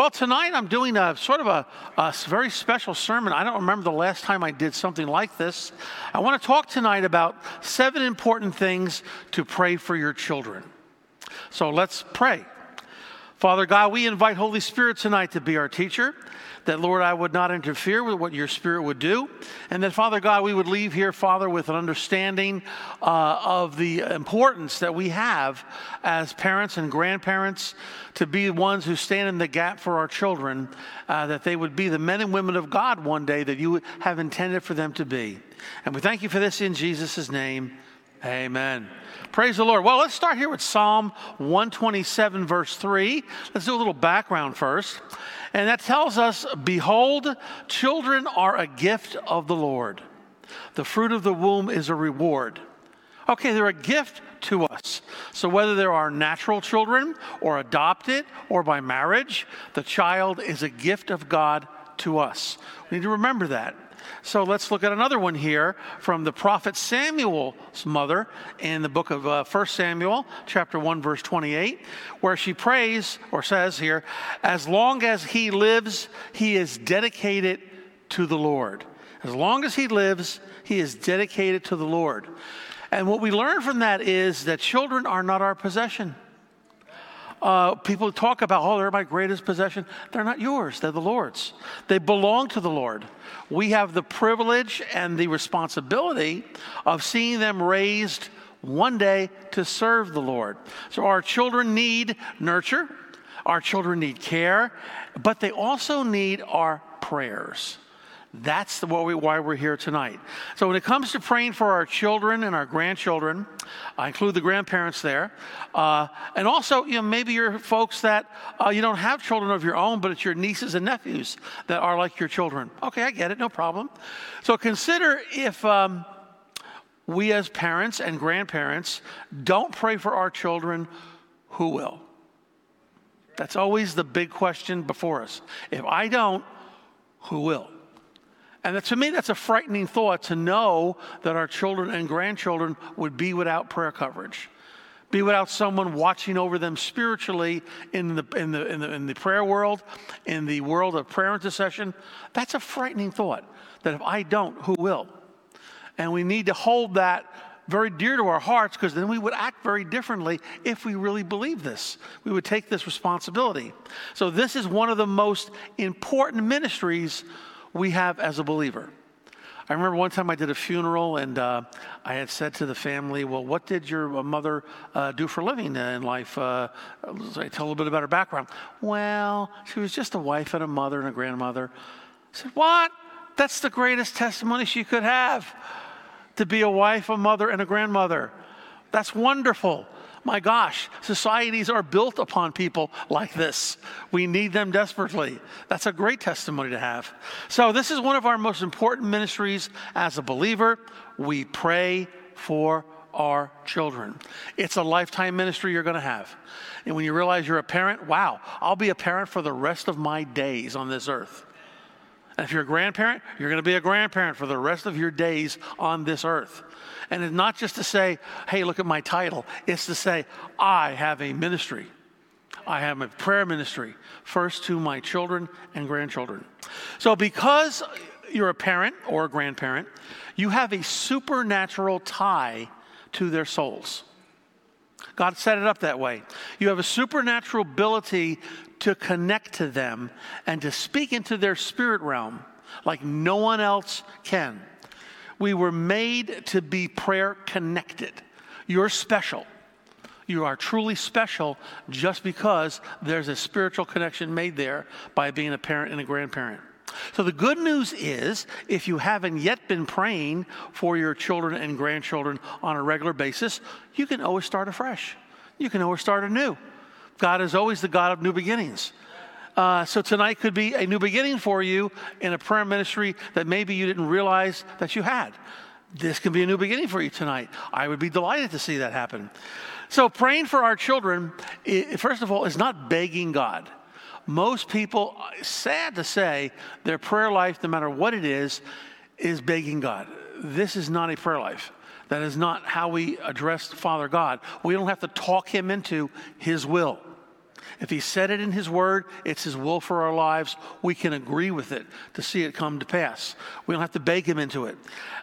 Well, tonight I'm doing a sort of a, a, very special sermon. I don't remember the last time I did something like this. I want to talk tonight about seven important things to pray for your children. So let's pray. Father God, we invite Holy Spirit tonight to be our teacher that, Lord, I would not interfere with what your Spirit would do. And that, Father God, we would leave here, Father, with an understanding uh, of the importance that we have as parents and grandparents to be ones who stand in the gap for our children, uh, that they would be the men and women of God one day that you have intended for them to be. And we thank you for this in Jesus' name. Amen. Praise the Lord. Well, let's start here with Psalm 127, verse 3. Let's do a little background first. And that tells us Behold, children are a gift of the Lord. The fruit of the womb is a reward. Okay, they're a gift to us. So whether they're our natural children or adopted or by marriage, the child is a gift of God to us. We need to remember that. So let's look at another one here from the prophet Samuel's mother in the book of uh, 1 Samuel, chapter 1, verse 28, where she prays or says here, As long as he lives, he is dedicated to the Lord. As long as he lives, he is dedicated to the Lord. And what we learn from that is that children are not our possession. Uh, people talk about, oh, they're my greatest possession. They're not yours, they're the Lord's. They belong to the Lord. We have the privilege and the responsibility of seeing them raised one day to serve the Lord. So our children need nurture, our children need care, but they also need our prayers. That's the, why we're here tonight. So, when it comes to praying for our children and our grandchildren, I include the grandparents there, uh, and also, you know, maybe you're folks that uh, you don't have children of your own, but it's your nieces and nephews that are like your children. Okay, I get it, no problem. So, consider if um, we as parents and grandparents don't pray for our children, who will? That's always the big question before us. If I don't, who will? And to me, that's a frightening thought to know that our children and grandchildren would be without prayer coverage, be without someone watching over them spiritually in the, in the, in the, in the prayer world, in the world of prayer intercession. That's a frightening thought that if I don't, who will? And we need to hold that very dear to our hearts because then we would act very differently if we really believe this. We would take this responsibility. So, this is one of the most important ministries we have as a believer. I remember one time I did a funeral and uh, I had said to the family, Well, what did your uh, mother uh, do for a living in life? Uh, I tell a little bit about her background. Well, she was just a wife and a mother and a grandmother. I said, What? That's the greatest testimony she could have to be a wife, a mother, and a grandmother. That's wonderful. My gosh, societies are built upon people like this. We need them desperately. That's a great testimony to have. So, this is one of our most important ministries as a believer. We pray for our children. It's a lifetime ministry you're going to have. And when you realize you're a parent, wow, I'll be a parent for the rest of my days on this earth. And if you're a grandparent, you're going to be a grandparent for the rest of your days on this earth. And it's not just to say, hey, look at my title. It's to say, I have a ministry. I have a prayer ministry, first to my children and grandchildren. So, because you're a parent or a grandparent, you have a supernatural tie to their souls. God set it up that way. You have a supernatural ability to connect to them and to speak into their spirit realm like no one else can. We were made to be prayer connected. You're special. You are truly special just because there's a spiritual connection made there by being a parent and a grandparent. So, the good news is if you haven't yet been praying for your children and grandchildren on a regular basis, you can always start afresh. You can always start anew. God is always the God of new beginnings. Uh, so tonight could be a new beginning for you in a prayer ministry that maybe you didn't realize that you had. This can be a new beginning for you tonight. I would be delighted to see that happen. So, praying for our children, first of all, is not begging God. Most people, sad to say, their prayer life, no matter what it is, is begging God. This is not a prayer life. That is not how we address Father God. We don't have to talk him into his will. If He said it in His Word, it's His will for our lives. We can agree with it to see it come to pass. We don't have to beg Him into it.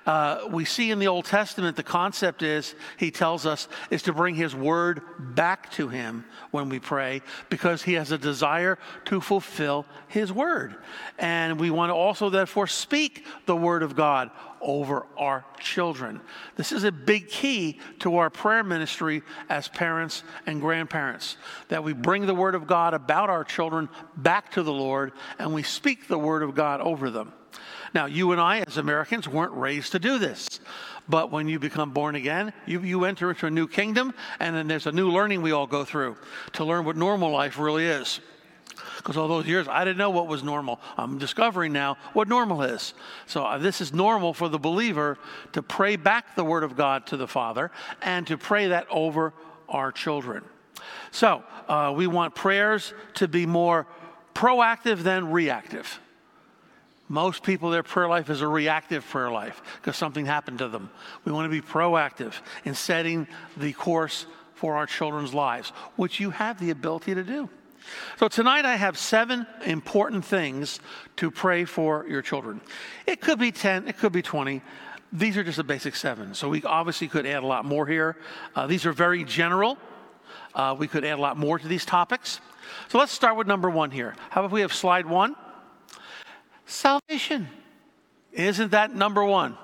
Uh, we see in the Old Testament the concept is, He tells us, is to bring His Word back to Him when we pray because He has a desire to fulfill His Word. And we want to also, therefore, speak the Word of God over our children. This is a big key to our prayer ministry as parents and grandparents that we bring the Word of God about our children back to the Lord and we speak the Word of God over them. Now, you and I, as Americans, weren't raised to do this. But when you become born again, you, you enter into a new kingdom, and then there's a new learning we all go through to learn what normal life really is because all those years I didn't know what was normal. I'm discovering now what normal is. So uh, this is normal for the believer to pray back the word of God to the Father and to pray that over our children. So uh, we want prayers to be more proactive than reactive. Most people, their prayer life is a reactive prayer life because something happened to them. We want to be proactive in setting the course for our children's lives, which you have the ability to do. So tonight I have seven important things to pray for your children. It could be 10, it could be 20. These are just the basic seven. So we obviously could add a lot more here. Uh, these are very general. Uh, we could add a lot more to these topics. So let's start with number one here. How about we have slide one? Salvation. Isn't that number one?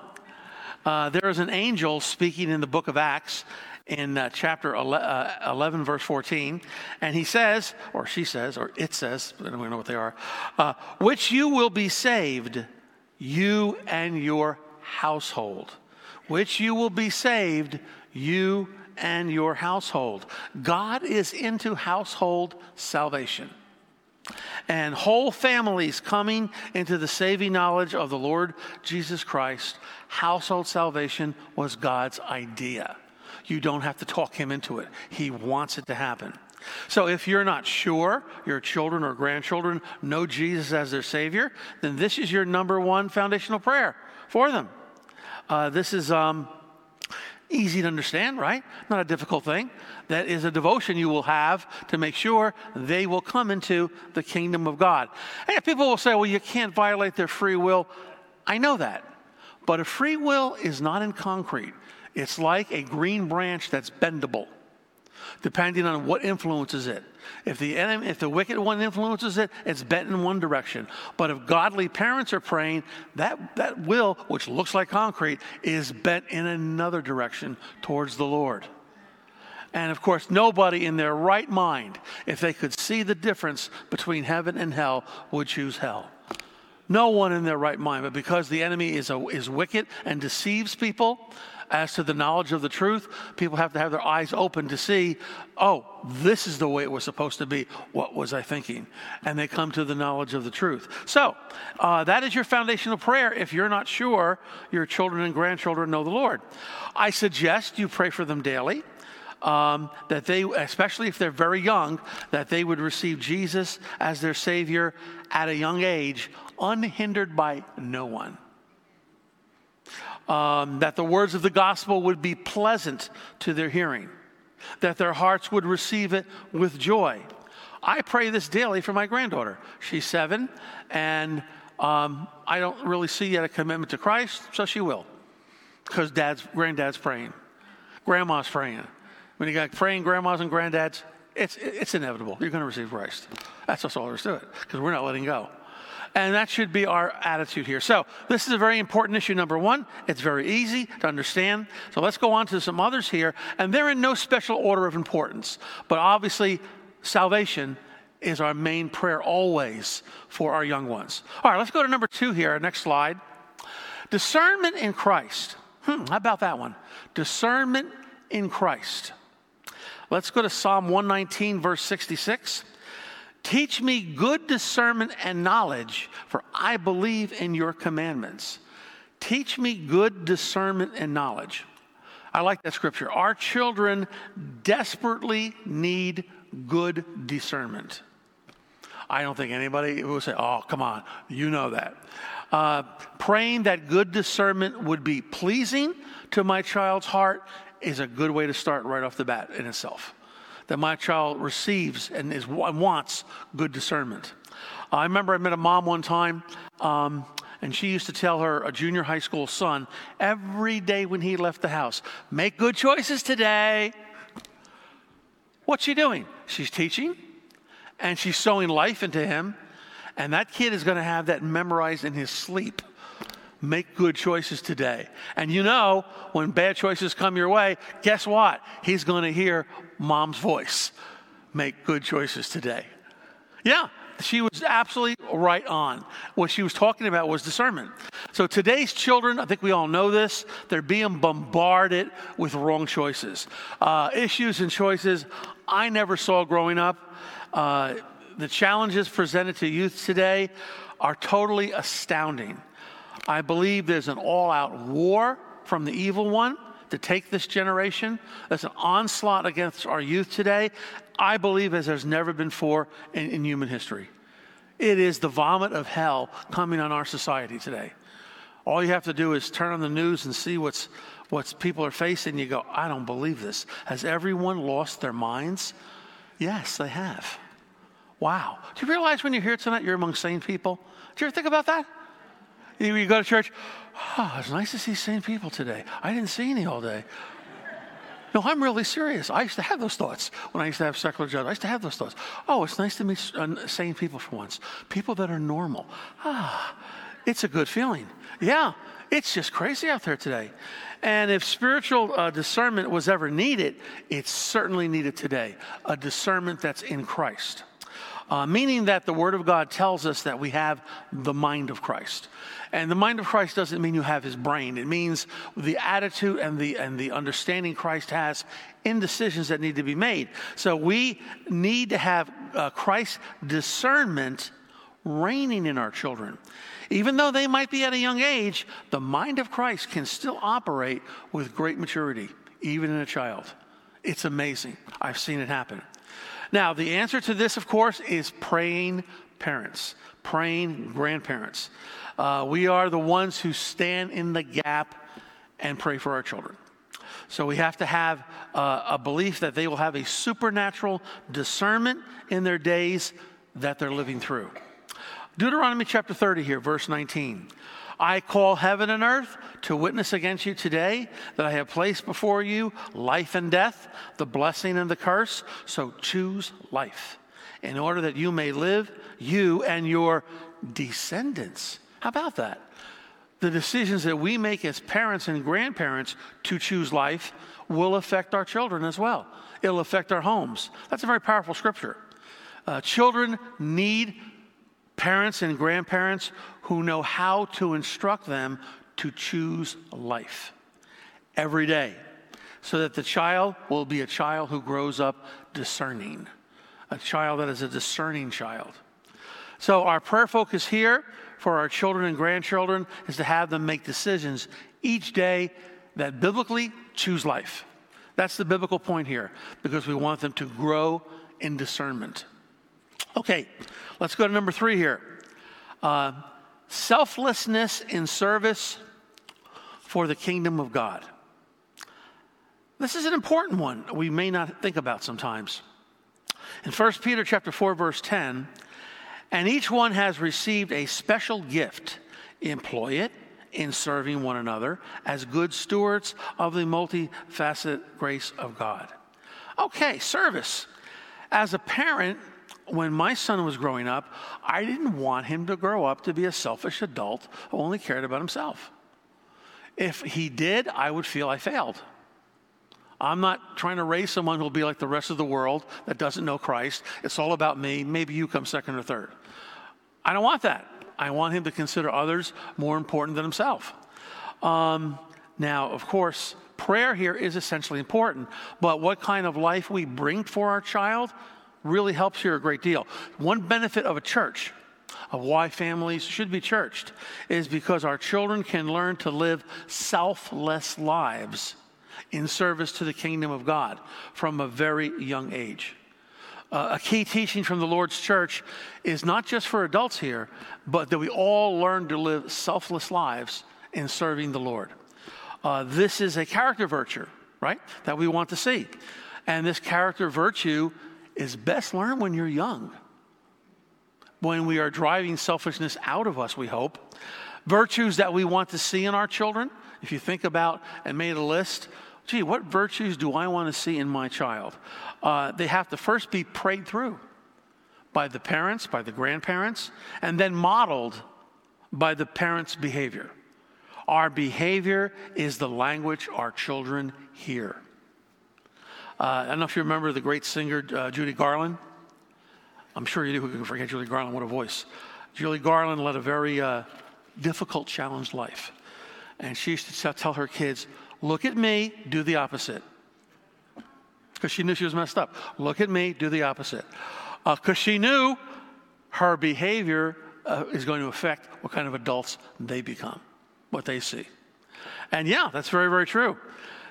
Uh, there is an angel speaking in the book of Acts, in uh, chapter 11, uh, 11, verse 14. And he says, or she says, or it says, I don't know what they are, uh, which you will be saved, you and your household. Which you will be saved, you and your household. God is into household salvation. And whole families coming into the saving knowledge of the Lord Jesus Christ. Household salvation was God's idea. You don't have to talk him into it. He wants it to happen. So if you're not sure your children or grandchildren know Jesus as their Savior, then this is your number one foundational prayer for them. Uh, this is um, easy to understand, right? Not a difficult thing. That is a devotion you will have to make sure they will come into the kingdom of God. And if people will say, well, you can't violate their free will. I know that. But a free will is not in concrete. It's like a green branch that's bendable, depending on what influences it. If the enemy, if the wicked one influences it, it's bent in one direction. But if godly parents are praying, that, that will, which looks like concrete, is bent in another direction towards the Lord. And of course, nobody in their right mind, if they could see the difference between heaven and hell, would choose hell. No one in their right mind, but because the enemy is, a, is wicked and deceives people, as to the knowledge of the truth, people have to have their eyes open to see, oh, this is the way it was supposed to be. What was I thinking? And they come to the knowledge of the truth. So, uh, that is your foundational prayer if you're not sure your children and grandchildren know the Lord. I suggest you pray for them daily. Um, that they, especially if they're very young, that they would receive Jesus as their Savior at a young age, unhindered by no one um, that the words of the gospel would be pleasant to their hearing, that their hearts would receive it with joy. I pray this daily for my granddaughter. She's seven, and um, I don't really see yet a commitment to Christ, so she will, because dad's granddad's praying, grandma's praying. When you got praying grandmas and granddads, it's it's inevitable. You're going to receive Christ. That's just all there is to it, because we're not letting go. And that should be our attitude here. So, this is a very important issue, number one. It's very easy to understand. So, let's go on to some others here. And they're in no special order of importance. But obviously, salvation is our main prayer always for our young ones. All right, let's go to number two here. our Next slide. Discernment in Christ. Hmm, how about that one? Discernment in Christ. Let's go to Psalm 119, verse 66. Teach me good discernment and knowledge, for I believe in your commandments. Teach me good discernment and knowledge. I like that scripture. Our children desperately need good discernment. I don't think anybody will say, oh, come on, you know that. Uh, praying that good discernment would be pleasing to my child's heart is a good way to start right off the bat in itself. that my child receives and is, wants good discernment. I remember I met a mom one time, um, and she used to tell her a junior high school son every day when he left the house, make good choices today. What's she doing? She's teaching and she's sowing life into him. And that kid is going to have that memorized in his sleep. Make good choices today. And you know, when bad choices come your way, guess what? He's going to hear mom's voice. Make good choices today. Yeah, she was absolutely right on. What she was talking about was discernment. So today's children, I think we all know this, they're being bombarded with wrong choices. Uh, issues and choices I never saw growing up. Uh, the challenges presented to youth today are totally astounding. I believe there's an all out war from the evil one to take this generation. There's an onslaught against our youth today. I believe as there's never been before in, in human history. It is the vomit of hell coming on our society today. All you have to do is turn on the news and see what's what people are facing. You go, I don't believe this. Has everyone lost their minds? Yes, they have. Wow. Do you realize when you're here tonight, you're among sane people? Do you ever think about that? You, go to church, oh, it's nice to see sane people today. I didn't see any all day. No, I'm really serious. I used to have those thoughts when I used to have secular jobs. I used to have those thoughts. Oh, it's nice to meet uh, sane people for once. People that are normal. Ah, it's a good feeling. Yeah, it's just crazy out there today. And if spiritual uh, discernment was ever needed, it's certainly needed today. A discernment that's in Christ. Uh, meaning that the Word of God tells us that we have the mind of Christ. And the mind of Christ doesn't mean you have his brain. It means the attitude and the, and the understanding Christ has in decisions that need to be made. So we need to have uh, Christ's discernment reigning in our children. Even though they might be at a young age, the mind of Christ can still operate with great maturity, even in a child. It's amazing. I've seen it happen. Now, the answer to this, of course, is praying parents, praying grandparents. Uh, we are the ones who stand in the gap and pray for our children. So we have to have uh, a belief that they will have a supernatural discernment in their days that they're living through. Deuteronomy chapter 30 here, verse 19. I call heaven and earth to witness against you today that I have placed before you life and death, the blessing and the curse. So choose life in order that you may live, you and your descendants. How about that? The decisions that we make as parents and grandparents to choose life will affect our children as well. It'll affect our homes. That's a very powerful scripture. Uh, children need parents and grandparents who know how to instruct them to choose life every day so that the child will be a child who grows up discerning, a child that is a discerning child. So, our prayer focus here for our children and grandchildren is to have them make decisions each day that biblically choose life. That's the biblical point here because we want them to grow in discernment. Okay, let's go to number three here. Uh, selflessness in service for the kingdom of God. This is an important one we may not think about sometimes. In 1 Peter chapter 4 verse 10, and each one has received a special gift. Employ it in serving one another as good stewards of the multifaceted grace of God. Okay, service. As a parent, when my son was growing up, I didn't want him to grow up to be a selfish adult who only cared about himself. If he did, I would feel I failed. I'm not trying to raise someone who'll be like the rest of the world that doesn't know Christ. It's all about me. Maybe you come second or third. I don't want that. I want him to consider others more important than himself. Um, now, of course, prayer here is essentially important, but what kind of life we bring for our child really helps here a great deal. One benefit of a church, of why families should be churched, is because our children can learn to live selfless lives in service to the kingdom of God from a very young age. Uh, a key teaching from the Lord's church is not just for adults here, but that we all learn to live selfless lives in serving the Lord. Uh, this is a character virtue, right, that we want to see. And this character virtue is best learned when you're young, when we are driving selfishness out of us, we hope. Virtues that we want to see in our children, if you think about and made a list, gee, what virtues do I want to see in my child? Uh, they have to first be prayed through by the parents, by the grandparents, and then modeled by the parents' behavior. Our behavior is the language our children hear. Uh, I don't know if you remember the great singer uh, Judy Garland. I'm sure you do. Who can forget Judy Garland? What a voice. Judy Garland led a very uh, difficult, challenged life. And she used to tell her kids, Look at me, do the opposite. Because she knew she was messed up. Look at me, do the opposite. Because she knew her behavior uh, is going to affect what kind of adults they become, what they see. And yeah, that's very, very true.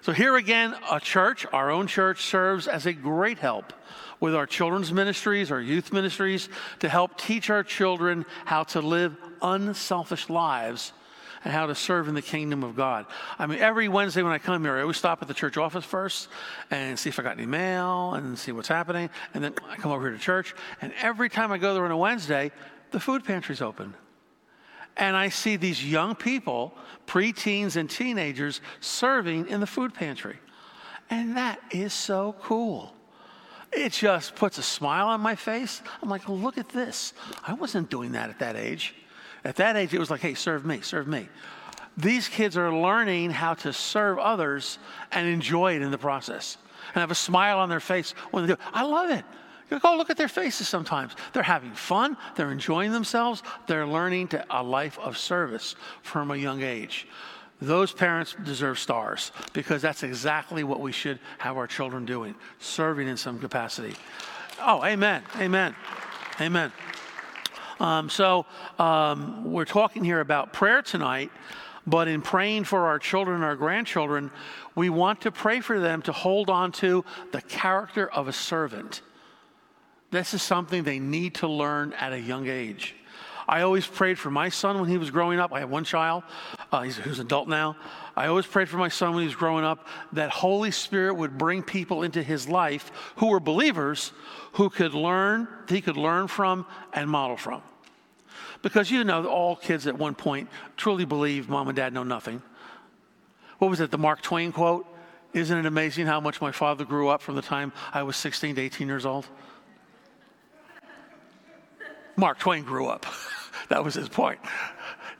So here again, a church, our own church, serves as a great help with our children's ministries, our youth ministries, to help teach our children how to live unselfish lives and how to serve in the kingdom of God. I mean, every Wednesday when I come here, I always stop at the church office first and see if I got any mail and see what's happening. And then I come over here to church. And every time I go there on a Wednesday, the food pantry's open. And I see these young people, preteens and teenagers, serving in the food pantry. And that is so cool. It just puts a smile on my face. I'm like, look at this. I wasn't doing that at that age. At that age, it was like, hey, serve me, serve me. These kids are learning how to serve others and enjoy it in the process and have a smile on their face when they do it. I love it. Go look at their faces sometimes. They're having fun, they're enjoying themselves, they're learning to, a life of service from a young age. Those parents deserve stars because that's exactly what we should have our children doing, serving in some capacity. Oh, amen, amen, amen. Um, so um, we're talking here about prayer tonight, but in praying for our children our grandchildren, we want to pray for them to hold on to the character of a servant. This is something they need to learn at a young age. I always prayed for my son when he was growing up. I have one child, uh, he's, who's an adult now. I always prayed for my son when he was growing up that Holy Spirit would bring people into his life who were believers who could learn, he could learn from and model from. Because you know, all kids at one point truly believe mom and dad know nothing. What was it, the Mark Twain quote? Isn't it amazing how much my father grew up from the time I was 16 to 18 years old? Mark Twain grew up. that was his point.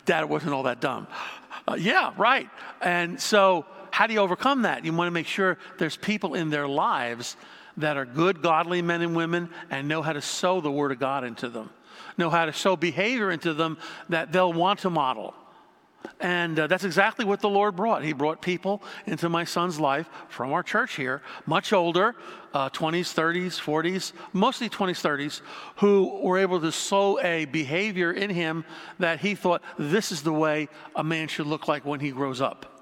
Dad wasn't all that dumb. Uh, yeah, right. And so, how do you overcome that? You want to make sure there's people in their lives that are good, godly men and women and know how to sow the Word of God into them, know how to sow behavior into them that they'll want to model. And uh, that's exactly what the Lord brought. He brought people into my son's life from our church here, much older, uh, 20s, 30s, 40s, mostly 20s, 30s, who were able to sow a behavior in him that he thought this is the way a man should look like when he grows up.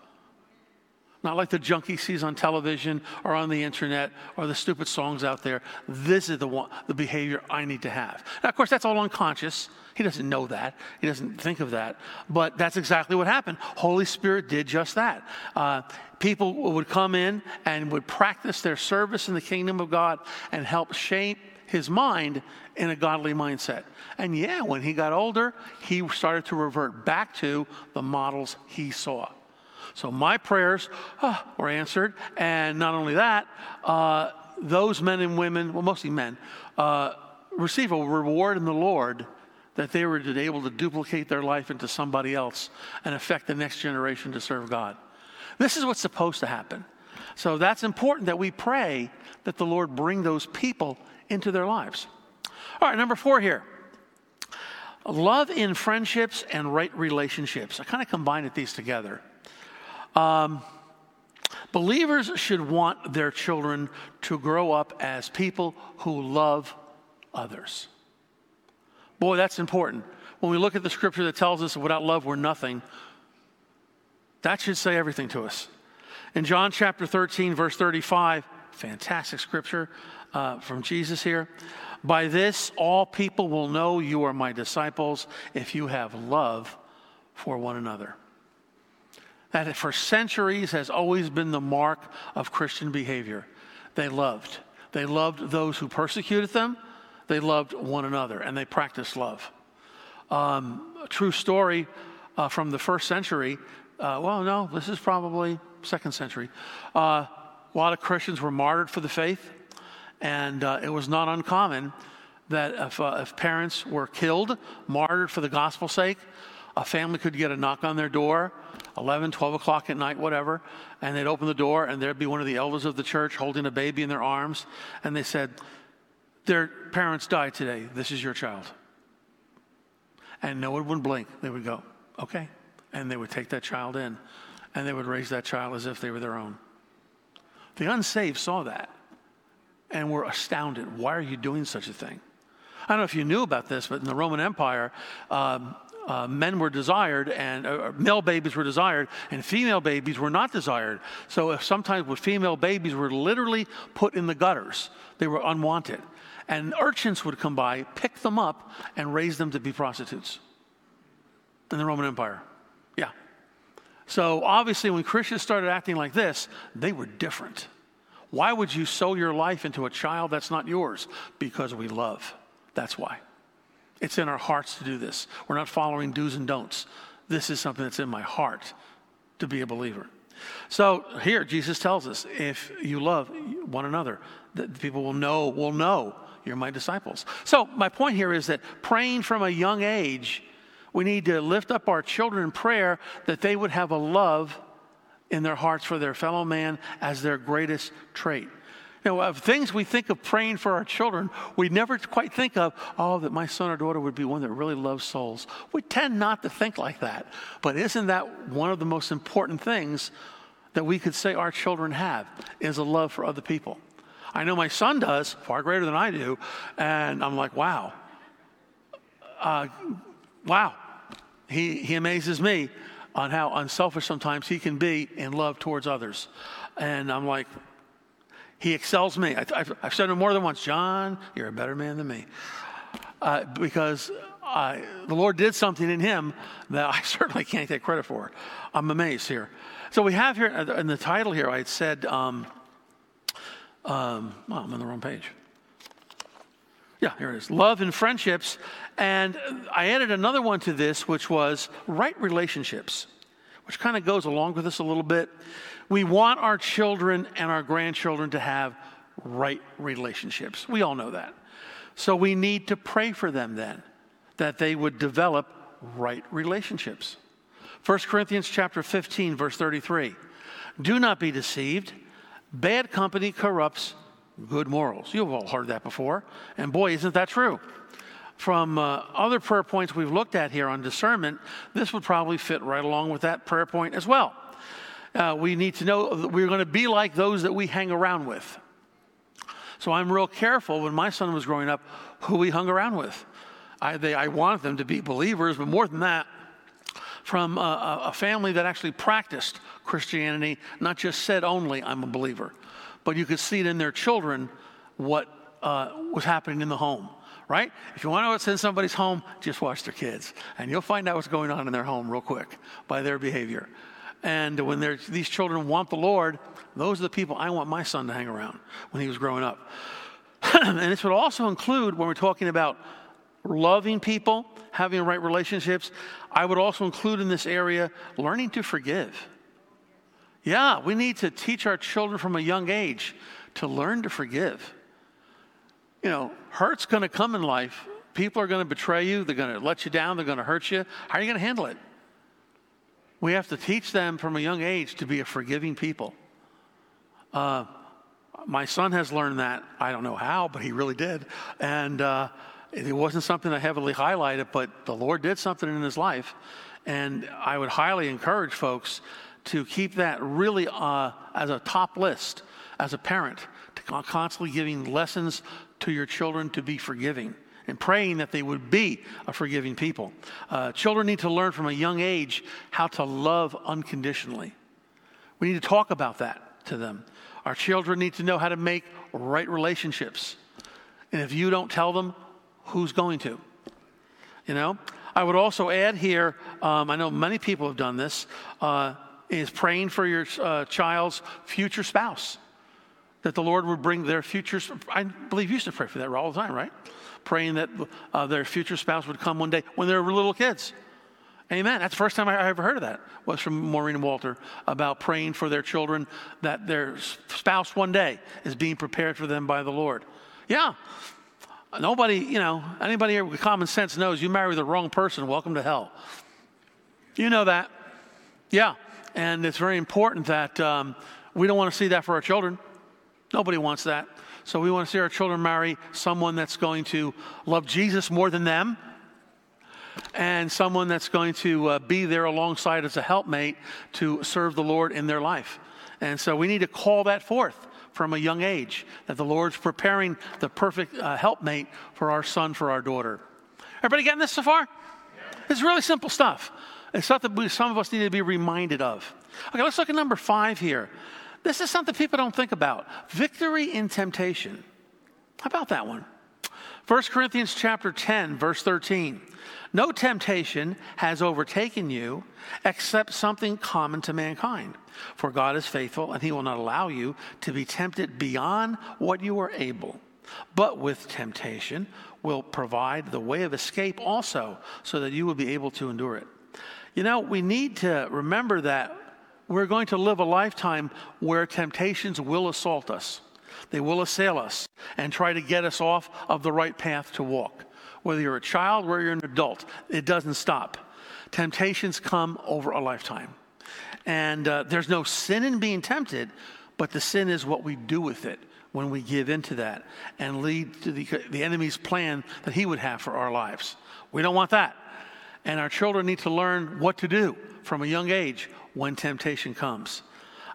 Not like the junk he sees on television or on the internet or the stupid songs out there. This is the, one, the behavior I need to have. Now, of course, that's all unconscious. He doesn't know that. He doesn't think of that. But that's exactly what happened. Holy Spirit did just that. Uh, people would come in and would practice their service in the kingdom of God and help shape his mind in a godly mindset. And yeah, when he got older, he started to revert back to the models he saw. So my prayers uh, were answered. And not only that, uh, those men and women, well, mostly men, uh, receive a reward in the Lord that they were able to duplicate their life into somebody else and affect the next generation to serve God. This is what's supposed to happen. So that's important that we pray that the Lord bring those people into their lives. All right, number four here. Love in friendships and right relationships. I kind of combined these together. Um, believers should want their children to grow up as people who love others. Boy, that's important. When we look at the scripture that tells us without love we're nothing, that should say everything to us. In John chapter 13, verse 35, fantastic scripture uh, from Jesus here. By this, all people will know you are my disciples if you have love for one another that for centuries has always been the mark of Christian behavior. they loved. They loved those who persecuted them. They loved one another, and they practiced love. Um, a true story uh, from the first century. Uh, well, no, this is probably second century. Uh, a lot of Christians were martyred for the faith, and uh, it was not uncommon that if, uh, if parents were killed, martyred for the gospel's sake, a family could get a knock on their door 11, 12 o'clock at night, whatever, and they'd open the door and there'd be one of the elders of the church holding a baby in their arms, and they said, Their parents died today. This is your child. And no one would blink. They would go, Okay. And they would take that child in and they would raise that child as if they were their own. The unsaved saw that and were astounded. Why are you doing such a thing? I don't know if you knew about this, but in the Roman Empire, um, uh, men were desired and uh, male babies were desired and female babies were not desired. So if sometimes with female babies were literally put in the gutters, they were unwanted. And urchins would come by, pick them up, and raise them to be prostitutes in the Roman Empire. Yeah. So obviously, when Christians started acting like this, they were different. Why would you sow your life into a child that's not yours? Because we love. That's why. It's in our hearts to do this. We're not following do's and don'ts. This is something that's in my heart to be a believer. So here Jesus tells us if you love one another, that people will know will know you're my disciples. So my point here is that praying from a young age, we need to lift up our children in prayer that they would have a love in their hearts for their fellow man as their greatest trait. You know, of things we think of praying for our children, we never quite think of, oh, that my son or daughter would be one that really loves souls. We tend not to think like that. But isn't that one of the most important things that we could say our children have is a love for other people? I know my son does, far greater than I do. And I'm like, wow. Uh, wow. He, he amazes me on how unselfish sometimes he can be in love towards others. And I'm like, he excels me. I, have said it more than once John, you're a better man than me. Uh, because I, the Lord did something in him that I certainly can't take credit for. I'm amazed here. So we have here in the title here, I had said, um, um, well, I'm on the wrong page. Yeah, here it is. Love and friendships. And I added another one to this, which was right relationships, which kind of goes along with this a little bit. We want our children and our grandchildren to have right relationships. We all know that. So we need to pray for them then, that they would develop right relationships. 1 Corinthians chapter 15 verse 33. Do not be deceived. Bad company corrupts good morals. You've all heard that before. And boy, isn't that true? From uh, other prayer points we've looked at here on discernment, this would probably fit right along with that prayer point as well uh, we need to know that we're going to be like those that we hang around with. So I'm real careful when my son was growing up who we hung around with. I, they, I wanted them to be believers, but more than that, from a, a family that actually practiced Christianity, not just said only, I'm a believer, but you could see it in their children what uh, was happening in the home right? If you want to know what's in somebody's home, just watch their kids. And you'll find out what's going on in their home real quick by their behavior. And when these children want the Lord, those are the people I want my son to hang around when he was growing up. and this would also include when we're talking about loving people, having right relationships, I would also include in this area learning to forgive. Yeah, we need to teach our children from a young age to learn to forgive. You know, hurt's going to come in life. People are going to betray you, they're going to let you down, they're going to hurt you. How are you going to handle it? We have to teach them from a young age to be a forgiving people. Uh, my son has learned that. I don't know how, but he really did. And uh, it wasn't something I heavily highlighted, but the Lord did something in his life. And I would highly encourage folks to keep that really uh, as a top list as a parent, to constantly giving lessons to your children to be forgiving and praying that they would be a forgiving people. Uh, children need to learn from a young age how to love unconditionally. We need to talk about that to them. Our children need to know how to make right relationships. And if you don't tell them, who's going to? You know? I would also add here, um, I know many people have done this, uh, is praying for your uh, child's future spouse. That the Lord would bring their futures. I believe you used to pray for that all the time, right? Praying that uh, their future spouse would come one day when they were little kids. Amen. That's the first time I ever heard of that was from Maureen and Walter about praying for their children that their spouse one day is being prepared for them by the Lord. Yeah. Nobody, you know, anybody with common sense knows you marry the wrong person, welcome to hell. You know that. Yeah. And it's very important that um, we don't want to see that for our children. Nobody wants that. So we want to see our children marry someone that's going to love Jesus more than them and someone that's going to uh, be there alongside as a helpmate to serve the Lord in their life. And so we need to call that forth from a young age that the Lord's preparing the perfect uh, helpmate for our son, for our daughter. Everybody getting this so far? It's really simple stuff. It's stuff that we, some of us need to be reminded of. Okay, let's look at number five here. This is something people don't think about victory in temptation. How about that one? 1 Corinthians chapter 10, verse 13. No temptation has overtaken you except something common to mankind. For God is faithful, and he will not allow you to be tempted beyond what you are able. But with temptation will provide the way of escape also, so that you will be able to endure it. You know, we need to remember that we're going to live a lifetime where temptations will assault us. They will assail us and try to get us off of the right path to walk. Whether you're a child or you're an adult, it doesn't stop. Temptations come over a lifetime. And uh, there's no sin in being tempted, but the sin is what we do with it when we give into that and lead to the, the enemy's plan that he would have for our lives. We don't want that. And our children need to learn what to do from a young age when temptation comes.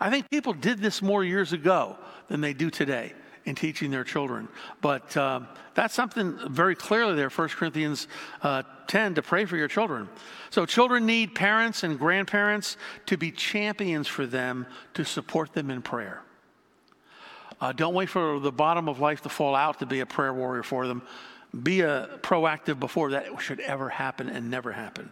I think people did this more years ago than they do today in teaching their children. But uh, that's something very clearly there, 1 Corinthians uh, 10, to pray for your children. So, children need parents and grandparents to be champions for them to support them in prayer. Uh, don't wait for the bottom of life to fall out to be a prayer warrior for them. Be a proactive before that should ever happen and never happen.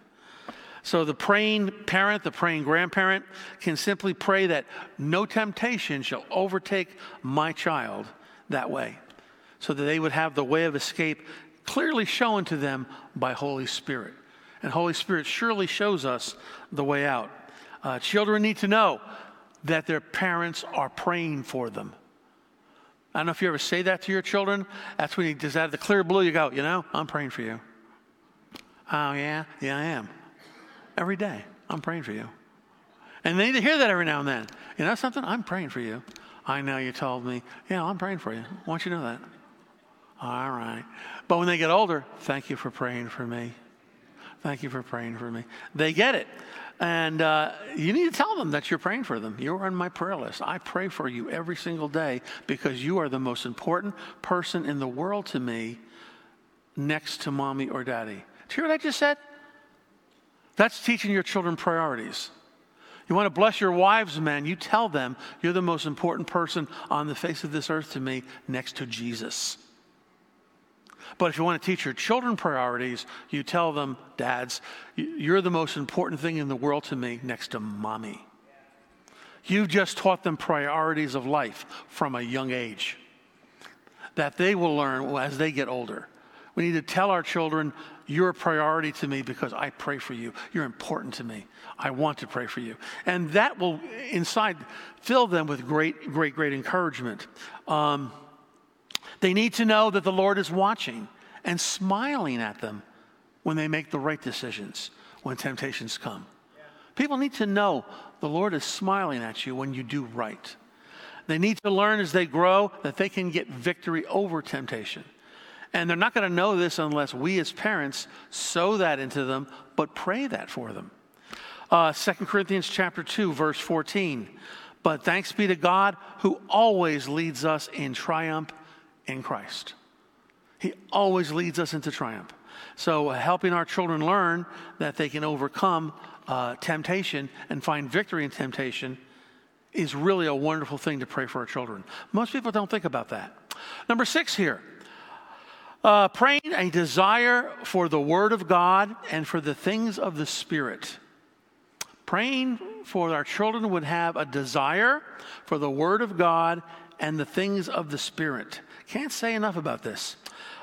So the praying parent, the praying grandparent can simply pray that no temptation shall overtake my child that way, so that they would have the way of escape clearly shown to them by Holy Spirit. And Holy Spirit surely shows us the way out. Uh, children need to know that their parents are praying for them. I don't know if you ever say that to your children. That's when you just out of the clear blue, you go, you know, I'm praying for you. Oh, yeah? Yeah, I am. Every day, I'm praying for you. And they need to hear that every now and then. You know something? I'm praying for you. I know you told me. Yeah, I'm praying for you. Want you to know that. All right. But when they get older, thank you for praying for me. Thank you for praying for me. They get it. And uh, you need to tell them that you're praying for them. You're on my prayer list. I pray for you every single day because you are the most important person in the world to me next to mommy or daddy. Do you hear what I just said? That's teaching your children priorities. You want to bless your wives, men, you tell them you're the most important person on the face of this earth to me next to Jesus. But if you want to teach your children priorities, you tell them, dads, you're the most important thing in the world to me next to mommy. You've just taught them priorities of life from a young age that they will learn as they get older. We need to tell our children, you're a priority to me because I pray for you. You're important to me. I want to pray for you. And that will, inside, fill them with great, great, great encouragement. Um, they need to know that the Lord is watching and smiling at them when they make the right decisions, when temptations come. People need to know the Lord is smiling at you when you do right. They need to learn as they grow that they can get victory over temptation. And they're not going to know this unless we as parents sow that into them, but pray that for them. Uh, 2 Corinthians chapter 2, verse 14. But thanks be to God who always leads us in triumph in Christ. He always leads us into triumph. So, uh, helping our children learn that they can overcome uh, temptation and find victory in temptation is really a wonderful thing to pray for our children. Most people don't think about that. Number six here uh, praying a desire for the Word of God and for the things of the Spirit. Praying for our children would have a desire for the Word of God and the things of the Spirit. Can't say enough about this.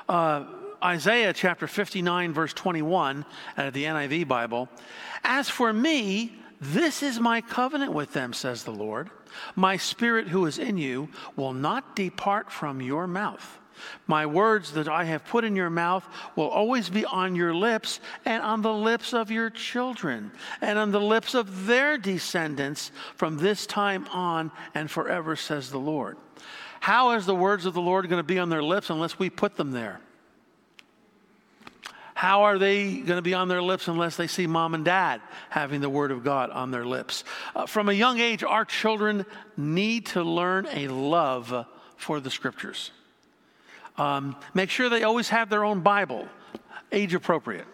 Uh, Isaiah chapter 59, verse 21, out of the NIV Bible. As for me, this is my covenant with them, says the Lord. My spirit who is in you will not depart from your mouth. My words that I have put in your mouth will always be on your lips and on the lips of your children and on the lips of their descendants from this time on and forever, says the Lord. How is the words of the Lord going to be on their lips unless we put them there? How are they going to be on their lips unless they see mom and dad having the Word of God on their lips? Uh, from a young age, our children need to learn a love for the Scriptures. Um, make sure they always have their own Bible, age appropriate.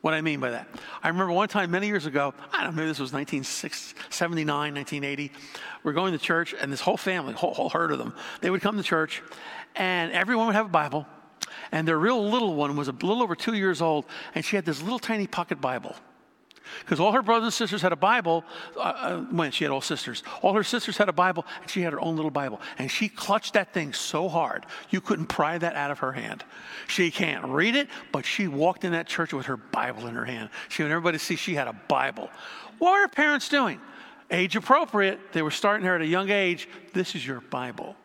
What I mean by that. I remember one time many years ago, I don't know, maybe this was 1979, 1980. We're going to church, and this whole family, whole, whole herd of them, they would come to church, and everyone would have a Bible. And their real little one was a little over two years old, and she had this little tiny pocket Bible. Because all her brothers and sisters had a Bible, uh, uh, when she had all sisters, all her sisters had a Bible, and she had her own little Bible. And she clutched that thing so hard, you couldn't pry that out of her hand. She can't read it, but she walked in that church with her Bible in her hand. She wanted everybody to see she had a Bible. What were her parents doing? Age appropriate. They were starting her at a young age. This is your Bible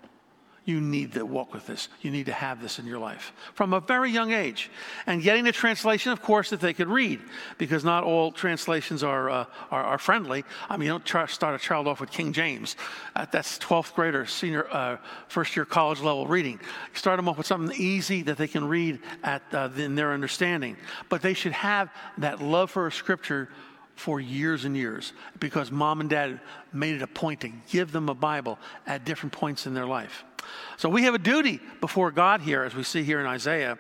you need to walk with this. You need to have this in your life from a very young age. And getting a translation, of course, that they could read, because not all translations are, uh, are, are, friendly. I mean, you don't try, start a child off with King James. Uh, that's 12th grader, senior, uh, first year college level reading. Start them off with something easy that they can read at, uh, in their understanding. But they should have that love for scripture for years and years because mom and dad made it a point to give them a Bible at different points in their life. So we have a duty before God here, as we see here in Isaiah,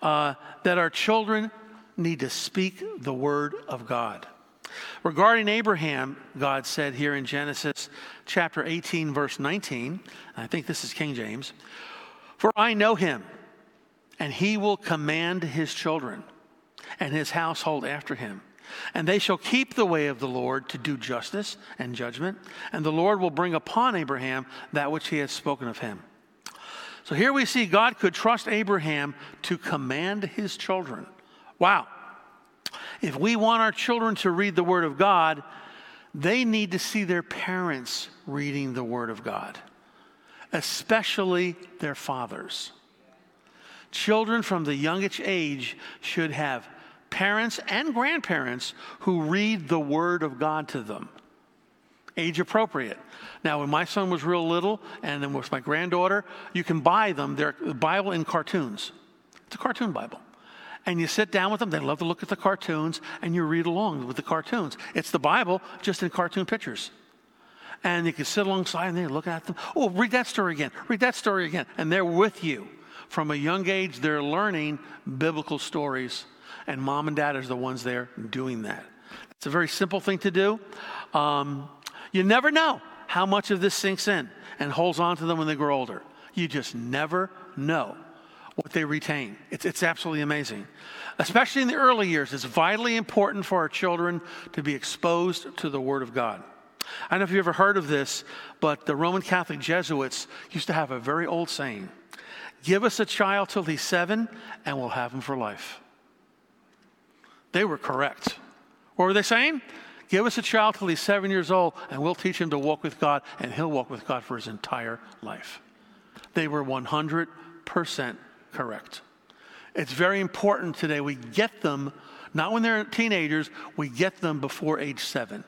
uh, that our children need to speak the word of God. Regarding Abraham, God said here in Genesis chapter 18, verse 19, I think this is King James, For I know him, and he will command his children and his household after him. And they shall keep the way of the Lord to do justice and judgment, and the Lord will bring upon Abraham that which he has spoken of him. So here we see God could trust Abraham to command his children. Wow. If we want our children to read the Word of God, they need to see their parents reading the Word of God, especially their fathers. Children from the youngest age should have parents and grandparents who read the Word of God to them. Age appropriate. Now, when my son was real little, and then with my granddaughter, you can buy them their Bible in cartoons. It's a cartoon Bible. And you sit down with them, they love to look at the cartoons, and you read along with the cartoons. It's the Bible, just in cartoon pictures. And you can sit alongside and they look at them. Oh, read that story again. Read that story again. And they're with you. From a young age, they're learning biblical stories and mom and dad are the ones there doing that. It's a very simple thing to do. Um, you never know how much of this sinks in and holds on to them when they grow older. You just never know what they retain. It's, it's absolutely amazing. Especially in the early years, it's vitally important for our children to be exposed to the Word of God. I don't know if you've ever heard of this, but the Roman Catholic Jesuits used to have a very old saying Give us a child till he's seven, and we'll have him for life. They were correct. What were they saying? Give us a child till he's seven years old, and we'll teach him to walk with God, and he'll walk with God for his entire life. They were 100% correct. It's very important today we get them, not when they're teenagers, we get them before age seven.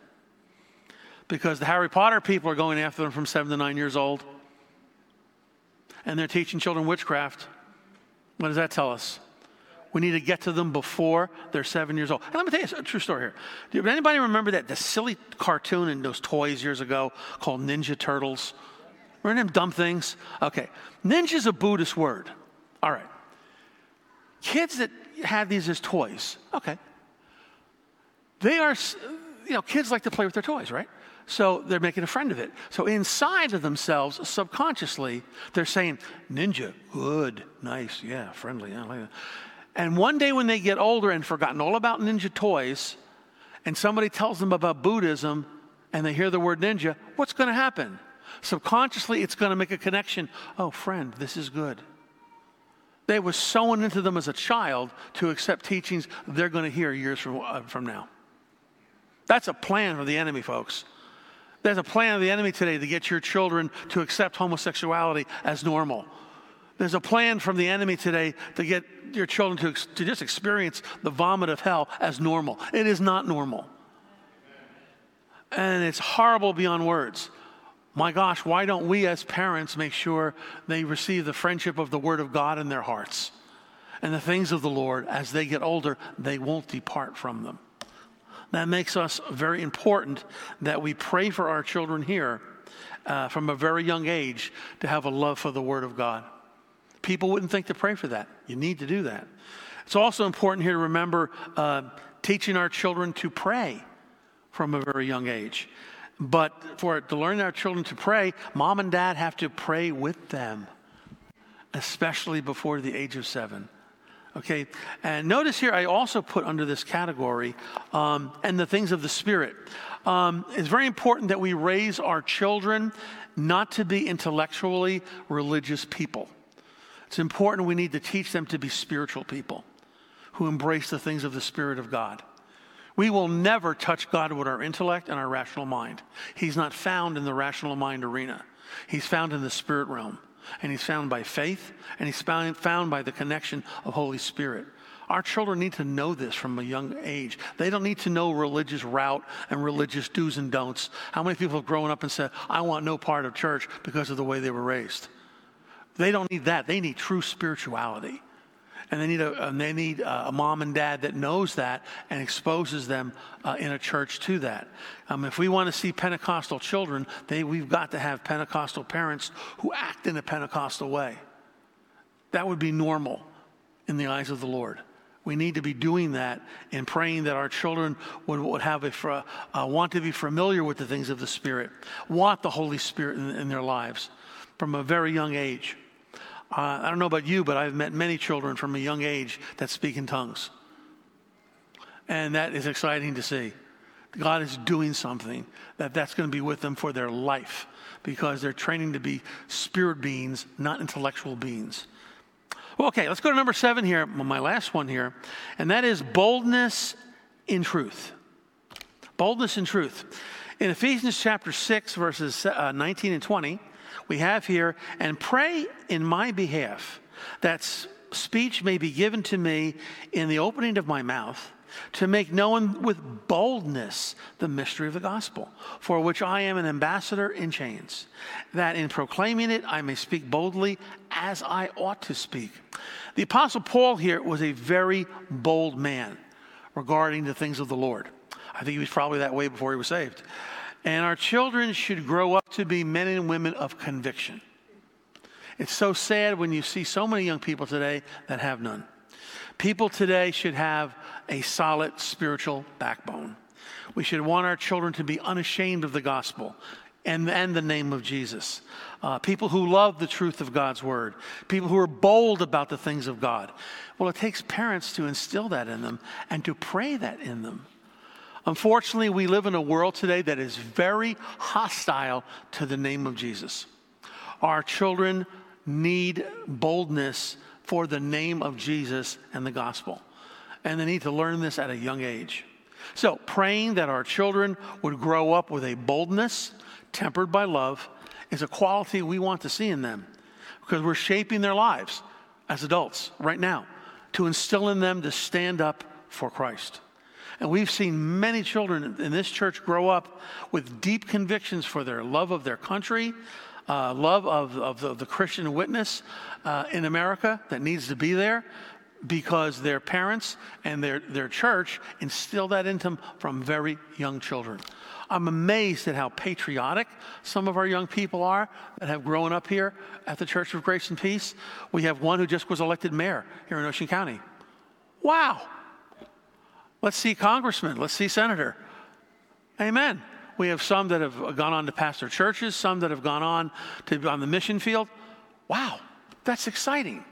Because the Harry Potter people are going after them from seven to nine years old, and they're teaching children witchcraft. What does that tell us? We need to get to them before they're seven years old. And let me tell you a true story here. Did anybody remember that the silly cartoon and those toys years ago called Ninja Turtles? Remember them dumb things? Okay. Ninja's a Buddhist word. All right. Kids that have these as toys, okay. They are, you know, kids like to play with their toys, right? So they're making a friend of it. So inside of themselves, subconsciously, they're saying, Ninja, good, nice, yeah, friendly. Yeah, like and one day when they get older and forgotten all about ninja toys, and somebody tells them about Buddhism and they hear the word ninja, what's going to happen? Subconsciously, it's going to make a connection. Oh, friend, this is good. They were sown into them as a child to accept teachings they're going to hear years from, uh, from now. That's a plan of the enemy, folks. There's a plan of the enemy today to get your children to accept homosexuality as normal. There's a plan from the enemy today to get your children to, to just experience the vomit of hell as normal. It is not normal. And it's horrible beyond words. My gosh, why don't we as parents make sure they receive the friendship of the Word of God in their hearts? And the things of the Lord, as they get older, they won't depart from them. That makes us very important that we pray for our children here uh, from a very young age to have a love for the Word of God. People wouldn't think to pray for that. You need to do that. It's also important here to remember uh, teaching our children to pray from a very young age. But for to learn our children to pray, mom and dad have to pray with them, especially before the age of seven. Okay, and notice here I also put under this category um, and the things of the Spirit. Um, it's very important that we raise our children not to be intellectually religious people. It's important we need to teach them to be spiritual people who embrace the things of the Spirit of God. We will never touch God with our intellect and our rational mind. He's not found in the rational mind arena, He's found in the spirit realm. And He's found by faith, and He's found, by the connection of Holy Spirit. Our children need to know this from a young age. They don't need to know religious route and religious do's and don'ts. How many people have grown up and said, I want no part of church because of the way they were raised? They don't need that. They need true spirituality. And they need a, they need a mom and dad that knows that and exposes them uh, in a church to that. Um, if we want to see Pentecostal children, they, we've got to have Pentecostal parents who act in a Pentecostal way. That would be normal in the eyes of the Lord. We need to be doing that and praying that our children would, would have a, uh, want to be familiar with the things of the Spirit, want the Holy Spirit in, in their lives from a very young age. Uh, I don't know about you, but I've met many children from a young age that speak in tongues. And that is exciting to see. God is doing something that that's going to be with them for their life because they're training to be spirit beings, not intellectual beings. Okay, let's go to number seven here, my last one here, and that is boldness in truth. Boldness in truth. In Ephesians chapter 6, verses uh, 19 and 20, we have here, and pray in my behalf that speech may be given to me in the opening of my mouth to make known with boldness the mystery of the gospel, for which I am an ambassador in chains, that in proclaiming it I may speak boldly as I ought to speak. The Apostle Paul here was a very bold man regarding the things of the Lord. I think he was probably that way before he was saved. And our children should grow up to be men and women of conviction. It's so sad when you see so many young people today that have none. People today should have a solid spiritual backbone. We should want our children to be unashamed of the gospel and, and the name of Jesus. Uh, people who love the truth of God's word. People who are bold about the things of God. Well, it takes parents to instill that in them and to pray that in them. Unfortunately, we live in a world today that is very hostile to the name of Jesus. Our children need boldness for the name of Jesus and the gospel. And they need to learn this at a young age. So, praying that our children would grow up with a boldness tempered by love is a quality we want to see in them because we're shaping their lives as adults right now to instill in them to stand up for Christ. And we've seen many children in this church grow up with deep convictions for their love of their country, uh, love of, of, the, the, Christian witness uh, in America that needs to be there because their parents and their, their church instill that into them from very young children. I'm amazed at how patriotic some of our young people are that have grown up here at the Church of Grace and Peace. We have one who just was elected mayor here in Ocean County. Wow. Let's see congressman. Let's see senator. Amen. We have some that have gone on to pastor churches, some that have gone on to be on the mission field. Wow, that's exciting.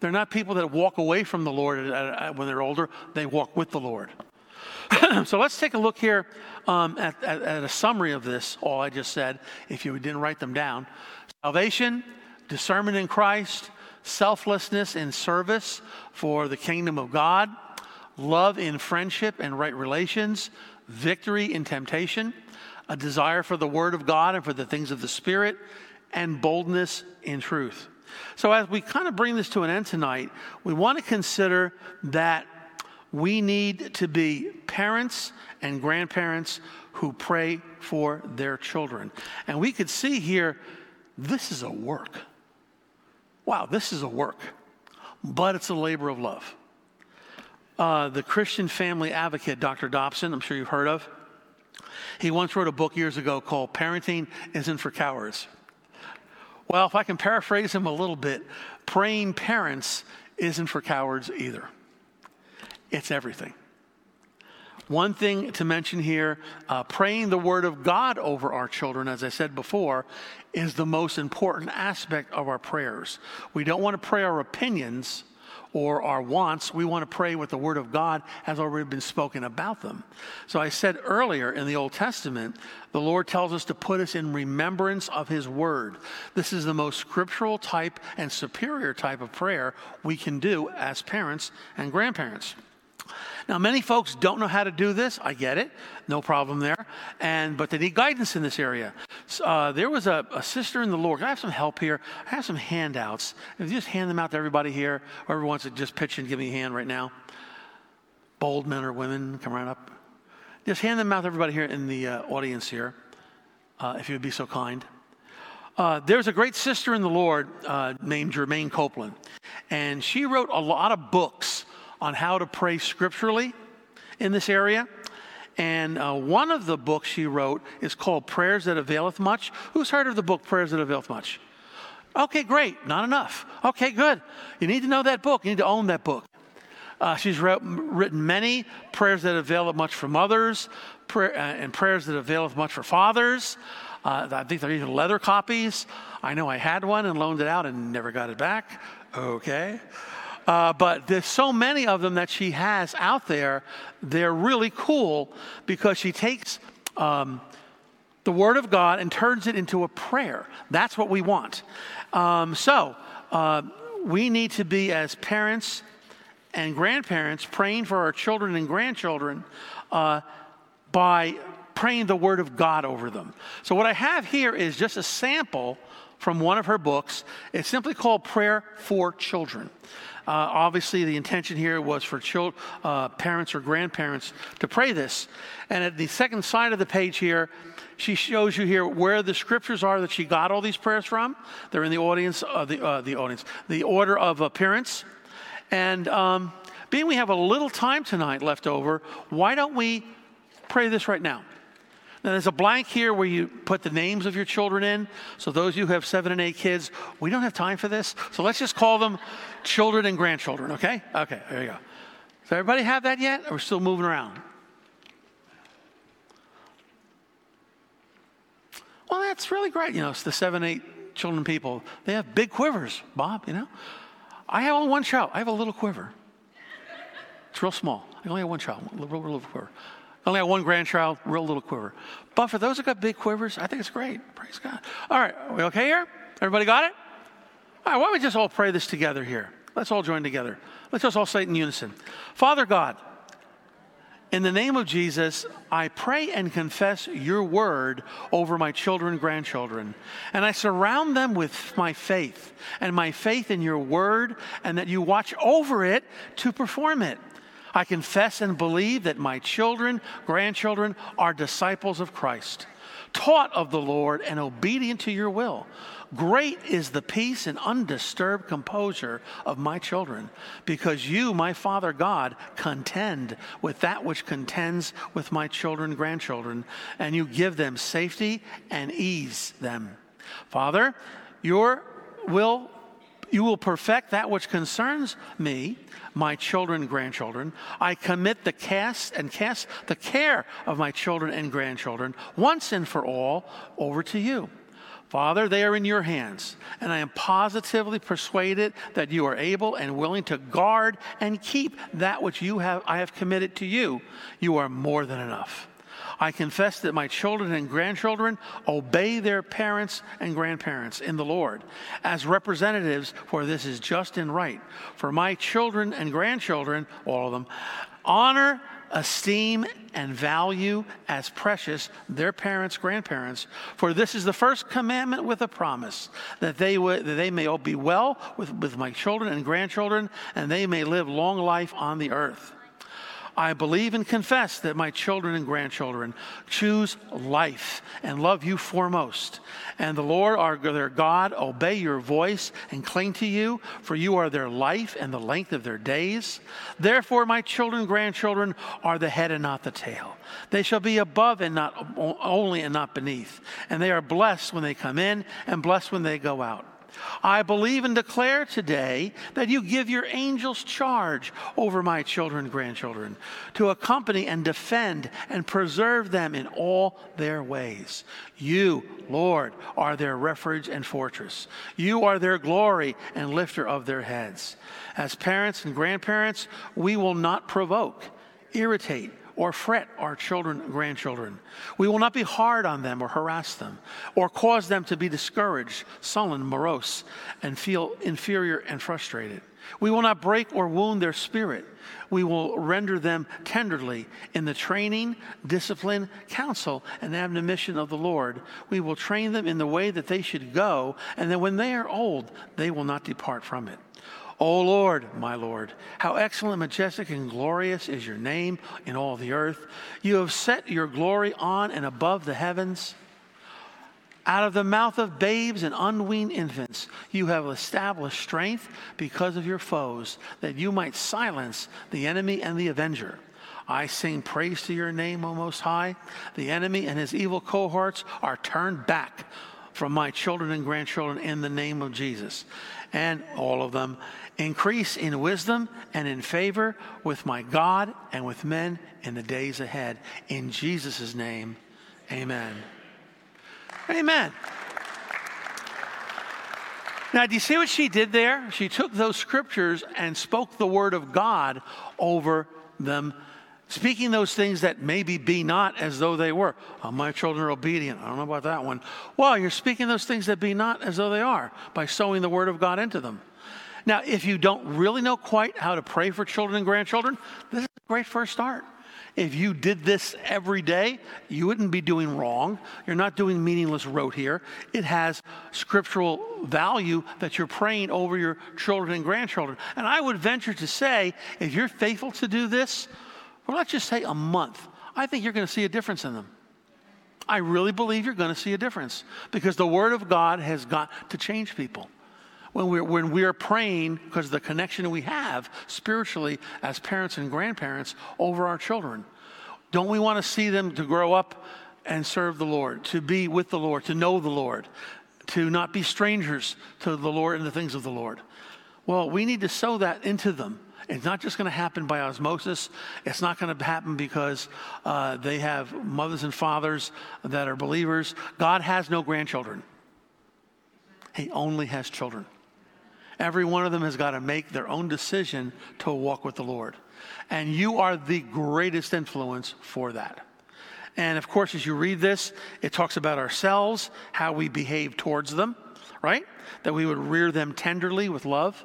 They're not people that walk away from the Lord when they're older, they walk with the Lord. so let's take a look here um, at, at, at a summary of this, all I just said, if you didn't write them down. Salvation, discernment in Christ, selflessness in service for the kingdom of God, love in friendship and right relations, victory in temptation, a desire for the word of God and for the things of the Spirit, and boldness in truth. So, as we kind of bring this to an end tonight, we want to consider that we need to be parents and grandparents who pray for their children. And we could see here, this is a work. Wow, this is a work, but it's a labor of love. Uh, the Christian family advocate, Dr. Dobson, I'm sure you've heard of, he once wrote a book years ago called Parenting Isn't for Cowards. Well, if I can paraphrase him a little bit, praying parents isn't for cowards either. It's everything. One thing to mention here uh, praying the word of God over our children, as I said before, is the most important aspect of our prayers. We don't want to pray our opinions or our wants. We want to pray what the word of God has already been spoken about them. So I said earlier in the Old Testament, the Lord tells us to put us in remembrance of his word. This is the most scriptural type and superior type of prayer we can do as parents and grandparents. Now, many folks don't know how to do this. I get it, no problem there. And but they need guidance in this area. So, uh, there was a, a, sister in the Lord. I have some help here. I have some handouts. If you just hand them out to everybody here, whoever wants to just pitch and give me a hand right now. Bold men or women, come right up. Just hand them out to everybody here in the uh, audience here, uh, if you would be so kind. Uh, there's a great sister in the Lord uh, named Germaine Copeland, and she wrote a lot of books on how to pray scripturally in this area. And uh, one of the books she wrote is called Prayers That Availeth Much. Who's heard of the book Prayers That Availeth Much? Okay, great. Not enough. Okay, good. You need to know that book. You need to own that book. Uh, she's wrote, written many prayers that avail much for mothers uh, and prayers that avail much for fathers. Uh, I think they're even leather copies. I know I had one and loaned it out and never got it back. Okay. Uh, but there's so many of them that she has out there. They're really cool because she takes um, the Word of God and turns it into a prayer. That's what we want. Um, so uh, we need to be, as parents and grandparents, praying for our children and grandchildren uh, by praying the Word of God over them. So, what I have here is just a sample from one of her books. It's simply called Prayer for Children. Uh, obviously, the intention here was for uh, parents or grandparents to pray this. And at the second side of the page here, she shows you here where the scriptures are that she got all these prayers from. They're in the audience, uh, the, uh, the audience, the order of appearance. And um, being we have a little time tonight left over, why don't we pray this right now? Now, there's a blank here where you put the names of your children in. So, those of you who have seven and eight kids, we don't have time for this. So, let's just call them children and grandchildren, okay? Okay, there you go. Does everybody have that yet? Or we're still moving around? Well, that's really great. You know, it's the seven, eight children people. They have big quivers, Bob, you know? I have only one child. I have a little quiver. It's real small. I only have one child, real, real quiver. Only have one grandchild, real little quiver. But for those that got big quivers, I think it's great. Praise God. All right, are we okay here? Everybody got it? All right, why don't we just all pray this together here? Let's all join together. Let's just all say it in unison. Father God, in the name of Jesus, I pray and confess your word over my children and grandchildren. And I surround them with my faith and my faith in your word, and that you watch over it to perform it. I confess and believe that my children, grandchildren are disciples of Christ, taught of the Lord and obedient to your will. Great is the peace and undisturbed composure of my children, because you, my Father God, contend with that which contends with my children, grandchildren, and you give them safety and ease them. Father, your will you will perfect that which concerns me, my children grandchildren. I commit the cast and cast the care of my children and grandchildren once and for all over to you. Father, they are in your hands, and I am positively persuaded that you are able and willing to guard and keep that which you have I have committed to you. You are more than enough. I confess that my children and grandchildren obey their parents and grandparents in the Lord as representatives, for this is just and right. For my children and grandchildren, all of them, honor esteem and value as precious their parents, grandparents. For this is the first commandment with a promise that they, w- that they may all be well with, with my children and grandchildren, and they may live long life on the earth. I believe and confess that my children and grandchildren choose life and love you foremost. And the Lord, our their God, obey your voice and cling to you, for you are their life and the length of their days. Therefore, my children and grandchildren are the head and not the tail. They shall be above and not only and not beneath. And they are blessed when they come in and blessed when they go out. I believe and declare today that you give your angels charge over my children and grandchildren to accompany and defend and preserve them in all their ways. You, Lord, are their refuge and fortress. You are their glory and lifter of their heads. As parents and grandparents, we will not provoke, irritate, or fret our children and grandchildren. We will not be hard on them or harass them or cause them to be discouraged, sullen, morose, and feel inferior and frustrated. We will not break or wound their spirit. We will render them tenderly in the training, discipline, counsel, and admonition of the Lord. We will train them in the way that they should go, and that when they are old, they will not depart from it. O Lord, my Lord, how excellent, majestic, and glorious is your name in all the earth. You have set your glory on and above the heavens. Out of the mouth of babes and unweaned infants, you have established strength because of your foes, that you might silence the enemy and the avenger. I sing praise to your name, O Most High. The enemy and his evil cohorts are turned back from my children and grandchildren in the name of Jesus. And all of them increase in wisdom and in favor with my God and with men in the days ahead. In Jesus' name, amen. Amen. Now, do you see what she did there? She took those scriptures and spoke the word of God over them Speaking those things that maybe be not as though they were. Oh, my children are obedient. I don't know about that one. Well, you're speaking those things that be not as though they are by sowing the word of God into them. Now, if you don't really know quite how to pray for children and grandchildren, this is a great first start. If you did this every day, you wouldn't be doing wrong. You're not doing meaningless rote here. It has scriptural value that you're praying over your children and grandchildren. And I would venture to say, if you're faithful to do this, or let's just say a month, I think you're going to see a difference in them. I really believe you're going to see a difference because the Word of God has got to change people. When we're, when we're praying, because the connection we have spiritually as parents and grandparents over our children, don't we want to see them to grow up and serve the Lord, to be with the Lord, to know the Lord, to not be strangers to the Lord and the things of the Lord? Well, we need to sow that into them. It's not just going to happen by osmosis. It's not going to happen because uh, they have mothers and fathers that are believers. God has no grandchildren, He only has children. Every one of them has got to make their own decision to walk with the Lord. And you are the greatest influence for that. And of course, as you read this, it talks about ourselves, how we behave towards them, right? That we would rear them tenderly with love.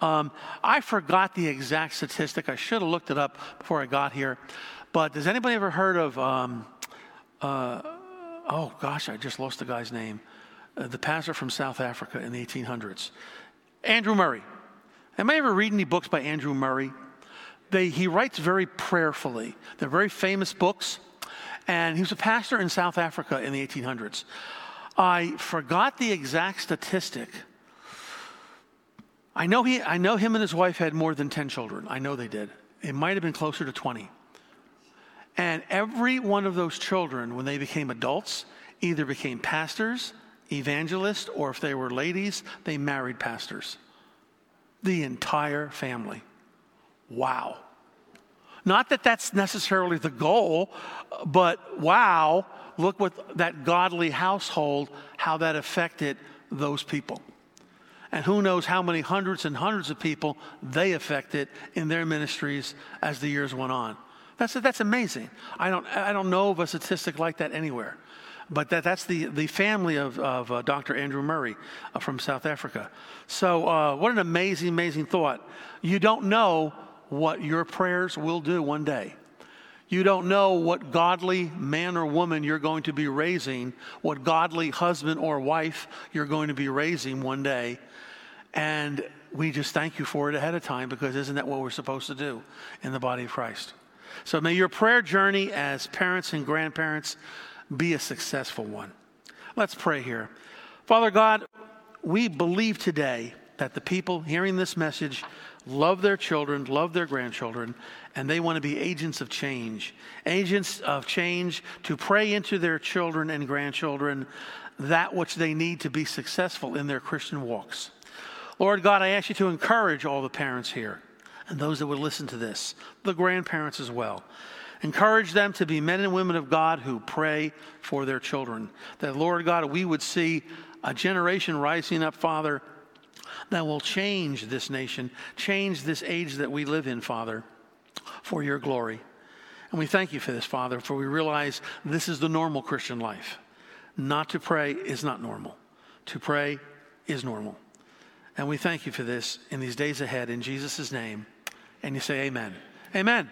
Um, I forgot the exact statistic. I should have looked it up before I got here. But has anybody ever heard of, um, uh, oh gosh, I just lost the guy's name, uh, the pastor from South Africa in the 1800s, Andrew Murray. Am I ever read any books by Andrew Murray? They, he writes very prayerfully. They're very famous books. And he was a pastor in South Africa in the 1800s. I forgot the exact statistic I know, he, I know him and his wife had more than 10 children. I know they did. It might have been closer to 20. And every one of those children, when they became adults, either became pastors, evangelists, or if they were ladies, they married pastors. The entire family. Wow. Not that that's necessarily the goal, but wow, look what that godly household, how that affected those people. And who knows how many hundreds and hundreds of people they affected in their ministries as the years went on. That's, that's amazing. I don't, I don't know of a statistic like that anywhere. But that, that's the, the family of, of uh, Dr. Andrew Murray uh, from South Africa. So, uh, what an amazing, amazing thought. You don't know what your prayers will do one day. You don't know what godly man or woman you're going to be raising, what godly husband or wife you're going to be raising one day. And we just thank you for it ahead of time because isn't that what we're supposed to do in the body of Christ? So may your prayer journey as parents and grandparents be a successful one. Let's pray here. Father God, we believe today that the people hearing this message love their children, love their grandchildren, and they want to be agents of change. Agents of change to pray into their children and grandchildren that which they need to be successful in their Christian walks. Lord God, I ask you to encourage all the parents here and those that would listen to this, the grandparents as well. Encourage them to be men and women of God who pray for their children. That, Lord God, we would see a generation rising up, Father, that will change this nation, change this age that we live in, Father, for your glory. And we thank you for this, Father, for we realize this is the normal Christian life. Not to pray is not normal, to pray is normal. And we thank you for this in these days ahead in Jesus' name. And you say, Amen. Amen.